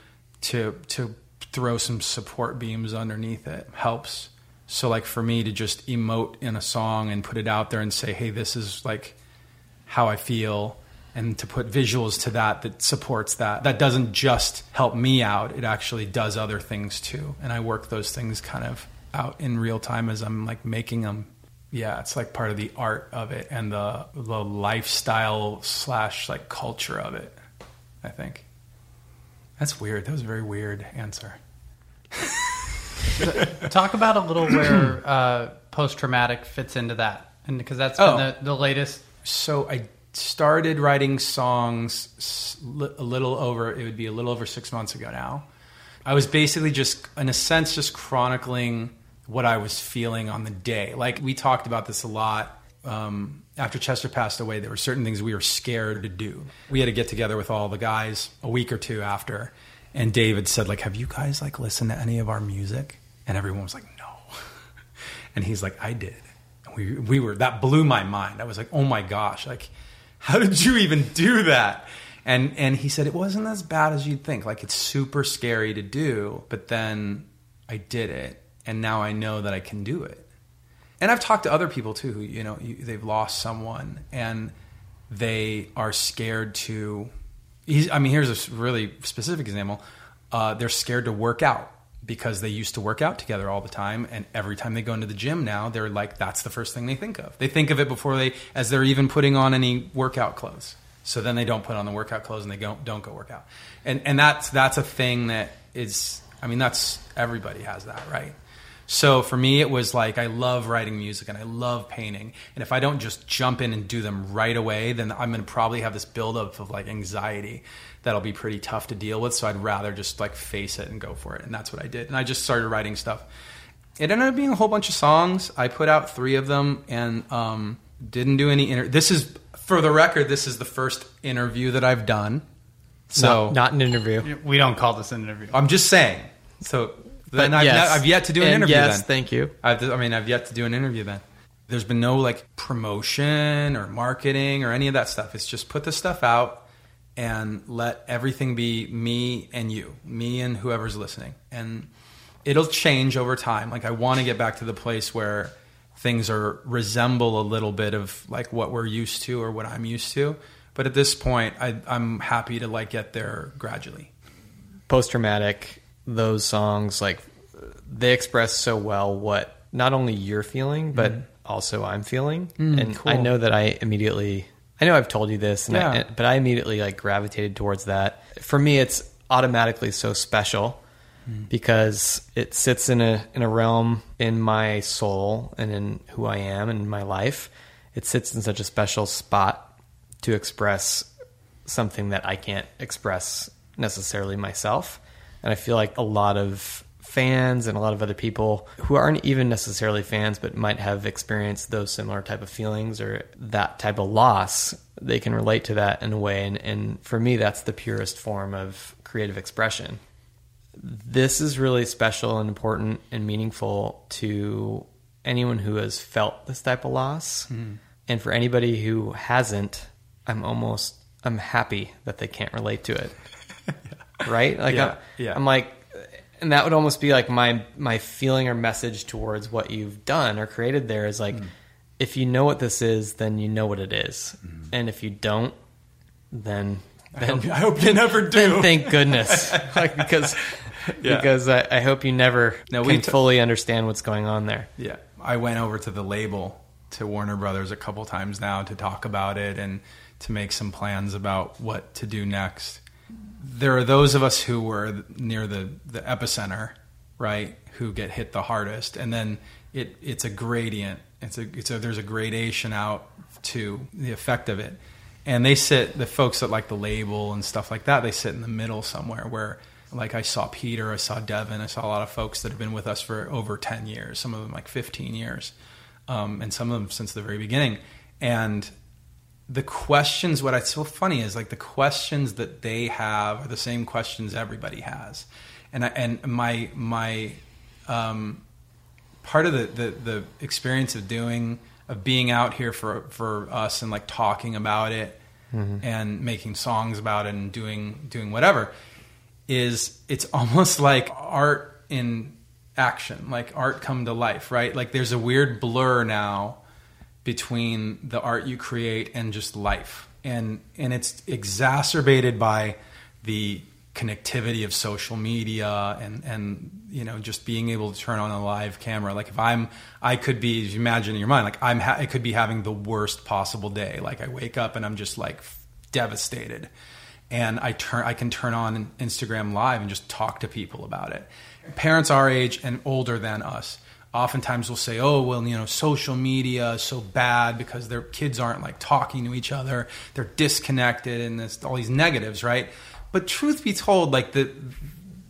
to to throw some support beams underneath it helps. So like for me to just emote in a song and put it out there and say, "Hey, this is like how I feel." And to put visuals to that that supports that. That doesn't just help me out, it actually does other things too. And I work those things kind of out in real time as I'm like making them. Yeah, it's like part of the art of it and the the lifestyle slash like culture of it, I think. That's weird. That was a very weird answer. <laughs> Talk about a little where uh, post traumatic fits into that, and because that's been Oh. the, the latest. So I started writing songs a little over, it would be a little over six months ago now. I was basically just, in a sense, just chronicling what I was feeling on the day. Like we talked about this a lot. Um, after Chester passed away, there were certain things we were scared to do. We had to get together with all the guys a week or two after, and David said, "Like, have you guys like listened to any of our music?" And everyone was like, "No." <laughs> And he's like, I did. And we, we were, that blew my mind. I was like, oh my gosh, like, how did you even do that? And, and he said, it wasn't as bad as you'd think. Like, it's super scary to do, but then I did it. And now I know that I can do it. And I've talked to other people too who, you know, they've lost someone and they are scared to. I mean, here's a really specific example. Uh, they're scared to work out because they used to work out together all the time, and every time they go into the gym now, they're like, that's the first thing they think of. They think of it before they, as they're even putting on any workout clothes. So then they don't put on the workout clothes and they don't don't go work out. And and that's that's a thing that is. I mean, that's everybody has that, right? So for me, it was like I love writing music and I love painting. And if I don't just jump in and do them right away, then I'm going to probably have this buildup of like anxiety that'll be pretty tough to deal with. So I'd rather just like face it and go for it. And that's what I did. And I just started writing stuff. It ended up being a whole bunch of songs. I put out three of them and um, didn't do any. Inter- this is for the record. This is the first interview that I've done. So not, not an interview. We don't call this an interview. I'm just saying. So then I've, yes. I've yet to do an And interview. Yes, then. thank you. I've, I mean, I've yet to do an interview then. There's been no like promotion or marketing or any of that stuff. It's just put the stuff out and let everything be me and you, me and whoever's listening. And it'll change over time. Like I want to get back to the place where things are resemble a little bit of like what we're used to or what I'm used to. But at this point, I, I'm happy to like get there gradually. Post traumatic, those songs like they express so well what not only you're feeling, but also I'm feeling, Mm, and cool. I know that I immediately. I know I've told you this, and I, but I immediately like gravitated towards that. For me, it's automatically so special because it sits in a in a realm in my soul and in who I am and my life. It sits in such a special spot to express something that I can't express necessarily myself. And I feel like a lot of fans and a lot of other people who aren't even necessarily fans but might have experienced those similar type of feelings or that type of loss, they can relate to that in a way. And, and for me, that's the purest form of creative expression. This is really special and important and meaningful to anyone who has felt this type of loss. Hmm. And for anybody who hasn't, I'm almost I'm happy that they can't relate to it. <laughs> Right? Like Yeah, I'm, yeah. I'm like and that would almost be like my my feeling or message towards what you've done or created there is like hmm. if you know what this is, then you know what it is. Hmm. And if you don't, then I then hope, I hope you never <laughs> do. then thank goodness, <laughs> like because Yeah. because I, I hope you never No, can we t- fully understand what's going on there. Yeah, I went over to the label to Warner Brothers a couple times now to talk about it and to make some plans about what to do next. There are those of us who were near the the epicenter, right, who get hit the hardest, and then it it's a gradient. It's a it's a there's a gradation out to the effect of it, and they sit the folks that like the label and stuff like that. They sit in the middle somewhere where like I saw Peter, I saw Devin, I saw a lot of folks that have been with us for over 10 years, some of them like 15 years, um, and some of them since the very beginning. And the questions, what I so funny is like the questions that they have are the same questions everybody has. And I, and my, my, um, part of the, the, the experience of doing, of being out here for, for us and like talking about it and making songs about it and doing, doing whatever is it's <laughs> almost like art in action, like art come to life, right? Like there's a weird blur now between the art you create and just life. And and it's exacerbated by the connectivity of social media and and you know just being able to turn on a live camera like if i'm i could be if you imagine in your mind like i'm ha- i could be having the worst possible day like i wake up and i'm just like devastated and I turn I can turn on Instagram live and just talk to people about it. Parents our age and older than us oftentimes will say, "Oh, well, you know, social media is so bad because their kids aren't like talking to each other. They're disconnected and this all these negatives, right?" But truth be told, like the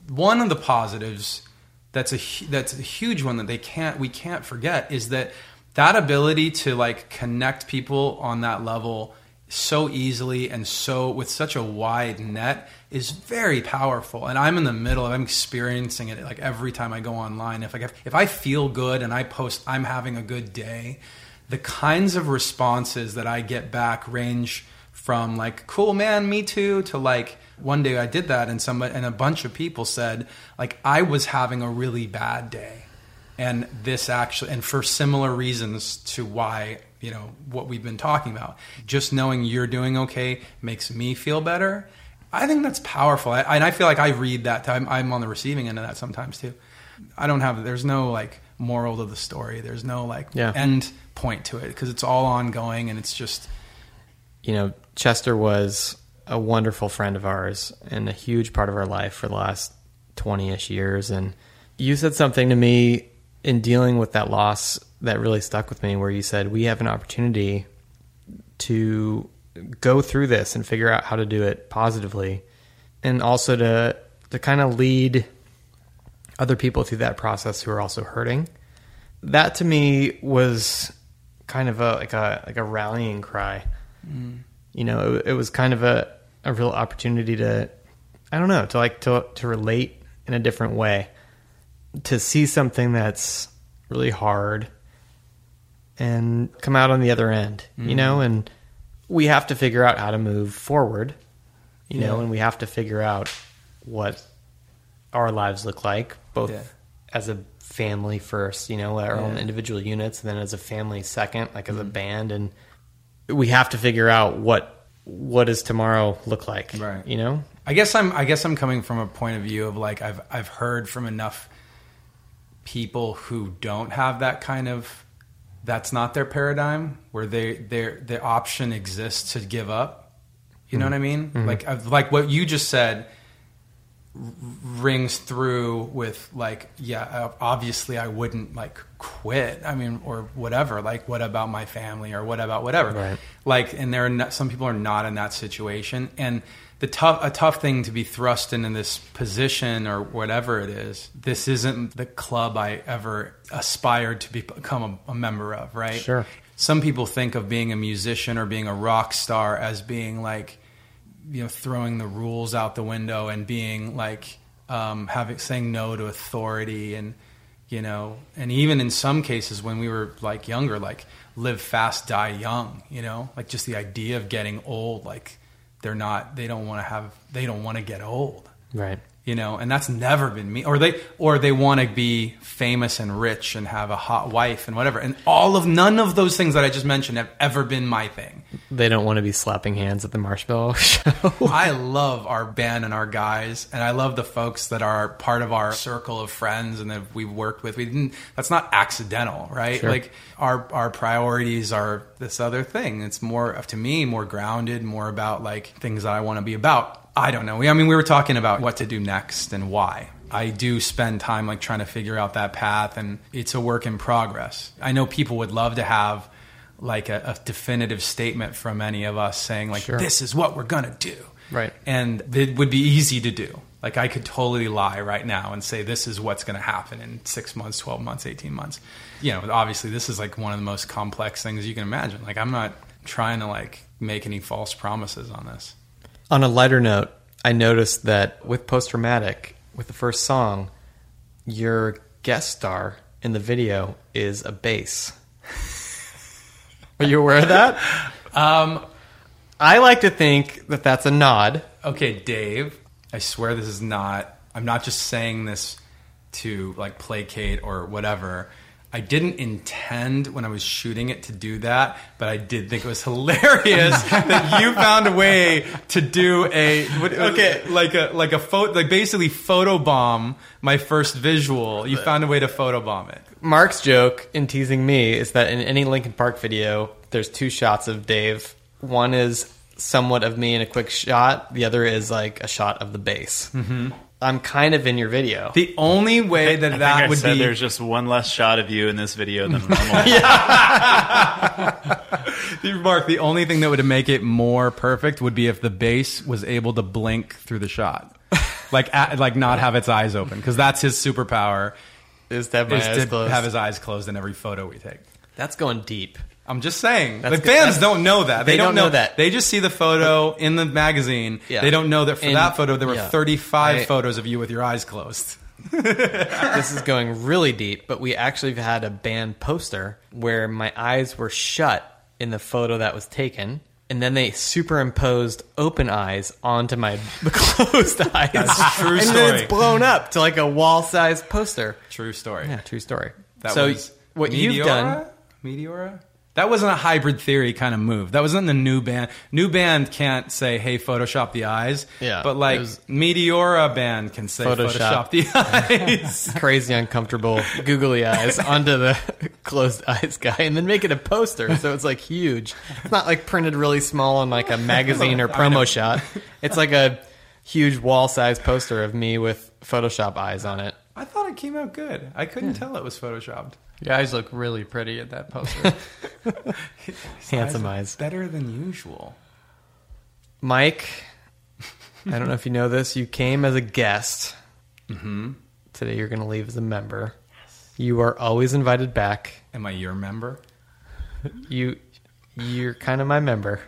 one of the positives that's a that's a huge one that they can't we can't forget is that that ability to like connect people on that level so easily and so with such a wide net is very powerful. And i'm in the middle of i'm experiencing it like every time i go online. If like if, if i feel good and i post i'm having a good day the kinds of responses that i get back range from like cool man me too to like one day i did that and somebody and a bunch of people said like i was having a really bad day and this actually and for similar reasons to why you know what we've been talking about. Just knowing you're doing okay makes me feel better. I think that's powerful. I, and i feel like i read that. I'm, I'm on the receiving end of that sometimes too. I don't have there's no like moral to the story. There's no like Yeah. end point to it because it's all ongoing and it's just you know, Chester was a wonderful friend of ours and a huge part of our life for the last 20 ish years. And you said something to me in dealing with that loss that really stuck with me, where you said, We have an opportunity to go through this and figure out how to do it positively. And also to, to kind of lead other people through that process who are also hurting. That to me was kind of a like a like a rallying cry. Mm. You know, it, it was kind of a, a real opportunity to, I don't know, to like to to relate in a different way, to see something that's really hard, and come out on the other end, you mm-hmm. know, and we have to figure out how to move forward, you know, and we have to figure out what our lives look like, both Yeah. as a family first, you know, our own individual units, and then as a family second, like as a mm-hmm. band, and we have to figure out what what does tomorrow look like, Right. You know, I guess I'm I guess I'm coming from a point of view of like I've I've heard from enough people who don't have that kind of that's not their paradigm, where they their the option exists to give up. You know what I mean? Like uh, like what you just said rings through with like yeah uh, obviously i wouldn't like quit i mean or whatever like what about my family or what about whatever Right. like and there are not, some people are not in that situation and the tough a tough thing to be thrust into this position or whatever it is this isn't the club i ever aspired to be, become a, a member of right Sure. some people think of being a musician or being a rock star as being like you know throwing the rules out the window and being like um, having saying no to authority and you know and even in some cases when we were like younger like live fast die young you know like just the idea of getting old like they're not they don't want to have they don't want to get old Right. You know and that's never been me or they or they want to be famous and rich and have a hot wife and whatever and all of none of those things that i just mentioned have ever been my thing They don't want to be slapping hands at the Marshmello <laughs> show. I love our band and our guys, and I love the folks that are part of our circle of friends and that we've worked with. We didn't. That's not accidental, right? Sure. Like our our priorities are this other thing. It's more to me more grounded, more about like things that I want to be about. I don't know. I mean, we were talking about what to do next and why. I do spend time like trying to figure out that path, and it's a work in progress. I know people would love to have like a, a definitive statement from any of us saying like Sure. this is what we're gonna do Right. and it would be easy to do like i could totally lie right now and say this is what's going to happen in six months 12 months 18 months you know obviously this is like one of the most complex things you can imagine like i'm not trying to like make any false promises on this On a lighter note, I noticed that with Post Traumatic, with the first song, your guest star in the video is a bass. Are you aware of that? <laughs> um, I like to think that that's a nod. okay dave i swear this is not i'm not just saying this to like placate or whatever I didn't intend when I was shooting it to do that, but I did think it was <laughs> hilarious that you found a way to do a what, <laughs> okay like a like a photo like basically photobomb my first visual. You found a way to photobomb it. Mark's joke in teasing me is that in any Linkin Park video, there's two shots of Dave. One is somewhat of me in a quick shot. The other is like a shot of the bass. Mm-hmm. I'm kind of in your video. The only way that I that think I would said be there's just one less shot of you in this video than normal. <laughs> Mark, the only thing that would make it more perfect would be if the bass was able to blink through the shot, like at, like not have its eyes open, because that's his superpower. is to have my Is eyes to closed. have his eyes closed in every photo we take. That's going deep. I'm just saying. That's the good. fans That's- don't know that. They, don't, know, that. They just see the photo in the magazine. Yeah. They don't know that for And- that photo there were yeah. 35 I- photos of you with your eyes closed. <laughs> this is going really deep, but we actually had a band poster where my eyes were shut in the photo that was taken. And then they superimposed open eyes onto my <laughs> closed eyes. That's a true and then story. it's blown up to like a wall-sized poster. True story. Yeah, true story. That so was what Meteora? you've done? Meteora? That wasn't a hybrid theory kind of move. That wasn't the new band. New band can't say, "Hey, Photoshop the eyes." Yeah, but like was- Meteora band can say, Photoshop. "Photoshop, the <laughs> eyes." <laughs> crazy uncomfortable googly eyes onto the <laughs> closed eyes guy and then make it a poster so it's like huge it's not like printed really small on like a magazine or promo shot it's like a huge wall-sized poster of me with photoshop eyes on it I thought it came out good. I couldn't tell it was photoshopped. You eyes look really pretty at that poster. <laughs> <laughs> handsome eyes better than usual. mike i don't know if you know this you came as a guest mm-hmm. today you're going to leave as a member Yes. you are always invited back Am I your member? you you're kind of my member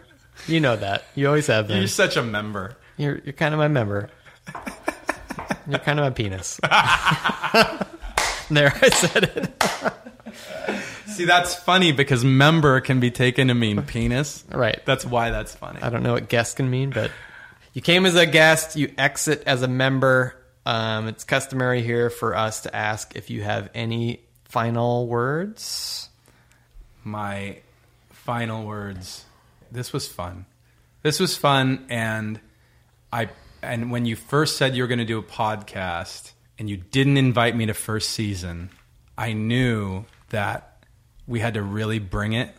you know that you always have been You're such a member. You're you're kind of my member. You're kind of my penis. <laughs> there, I said it. See, that's funny because member can be taken to mean penis. Right. That's why that's funny. I don't know what guest can mean, but you came as a guest. You exit as a member. Um, it's customary here for us to ask if you have any final words. my final words. This was fun. This was fun, and I and when you first said you were going to do a podcast, and you didn't invite me to first season, I knew that we had to really bring it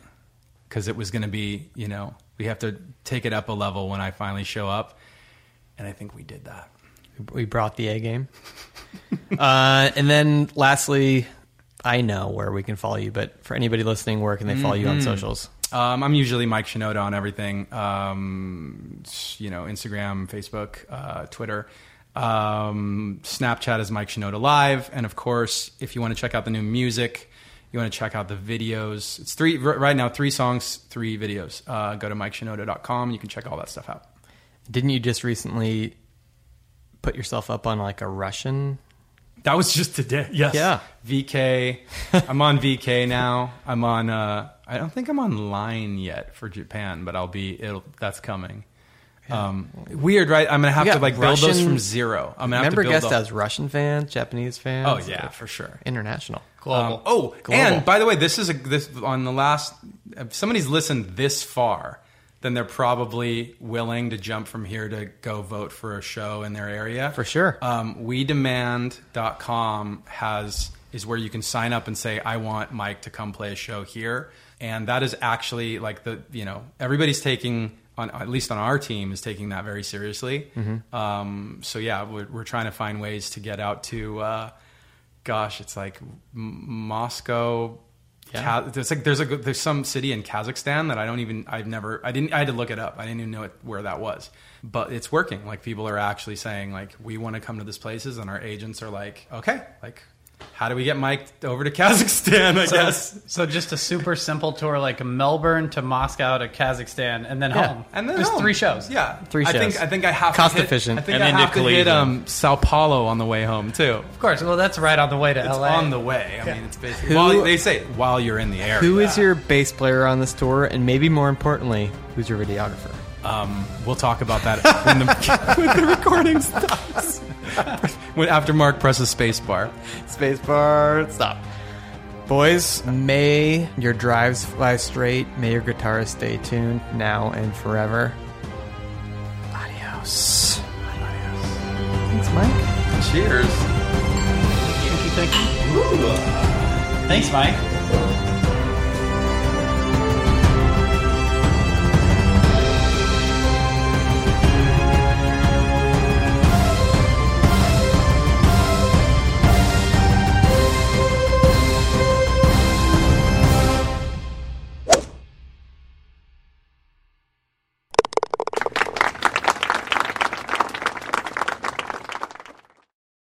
because it was going to be, you know, we have to take it up a level when I finally show up. And I think we did that. We brought the A game. <laughs> uh, and then lastly, I know where we can follow you, but for anybody listening, where can they follow you on socials? Um, I'm usually Mike Shinoda on everything. Um, you know, Instagram, Facebook, uh, Twitter. Um, Snapchat is Mike Shinoda Live. And of course, if you want to check out the new music, you want to check out the videos. It's three right now, three songs, three videos. Uh, go to MikeShinoda.com. You can check all that stuff out. Didn't you just recently put yourself up on like a Russian? That was just today. Yes. Yeah. VK. I'm on VK now. I'm on. Uh, I don't think I'm online yet for Japan, but I'll be. It'll. That's coming. Um, weird, right? I'm gonna have to got like build those Russian- from zero. I'm gonna have Remember, to build guest a- has Russian fans, Japanese fans. Oh yeah, for sure. international. Global. Um, oh, Global. and by the way, this is a this on the last. If somebody's listened this far, then they're probably willing to jump from here to go vote for a show in their area For sure. Um, WeDemand.com has is where you can sign up and say, "I want Mike to come play a show here," and that is actually like the you know everybody's taking. On, at least on our team is taking that very seriously. Mm-hmm. Um, so yeah, we're, we're trying to find ways to get out to uh, gosh, it's like M- Moscow. Yeah. There's like there's a there's some city in Kazakhstan that I don't even I've never I didn't I had to look it up I didn't even know it, where that was but it's working like people are actually saying like we want to come to this places and our agents are like okay like how do we get Mike over to Kazakhstan I So, guess so just a super simple tour, like Melbourne to Moscow to Kazakhstan, and then Yeah. home. and then just home. three shows. yeah Three I think shows. I think I have Cost to hit, efficient. I think And I have to to hit um, Sao Paulo on the way home too of course. Well, that's right on the way to it's LA. on the way I mean it's basically Who- while, they say while you're in the air. Who is your bass player on this tour, and maybe more importantly, who's your videographer? Um, we'll talk about that when the, <laughs> when the recording stops. when after Mark presses space bar. Spacebar, stop. Boys, may your drives fly straight. May your guitars stay tuned now and forever. Adios. Thanks, Mike. Cheers. Thank you, thank you. Thanks, Mike.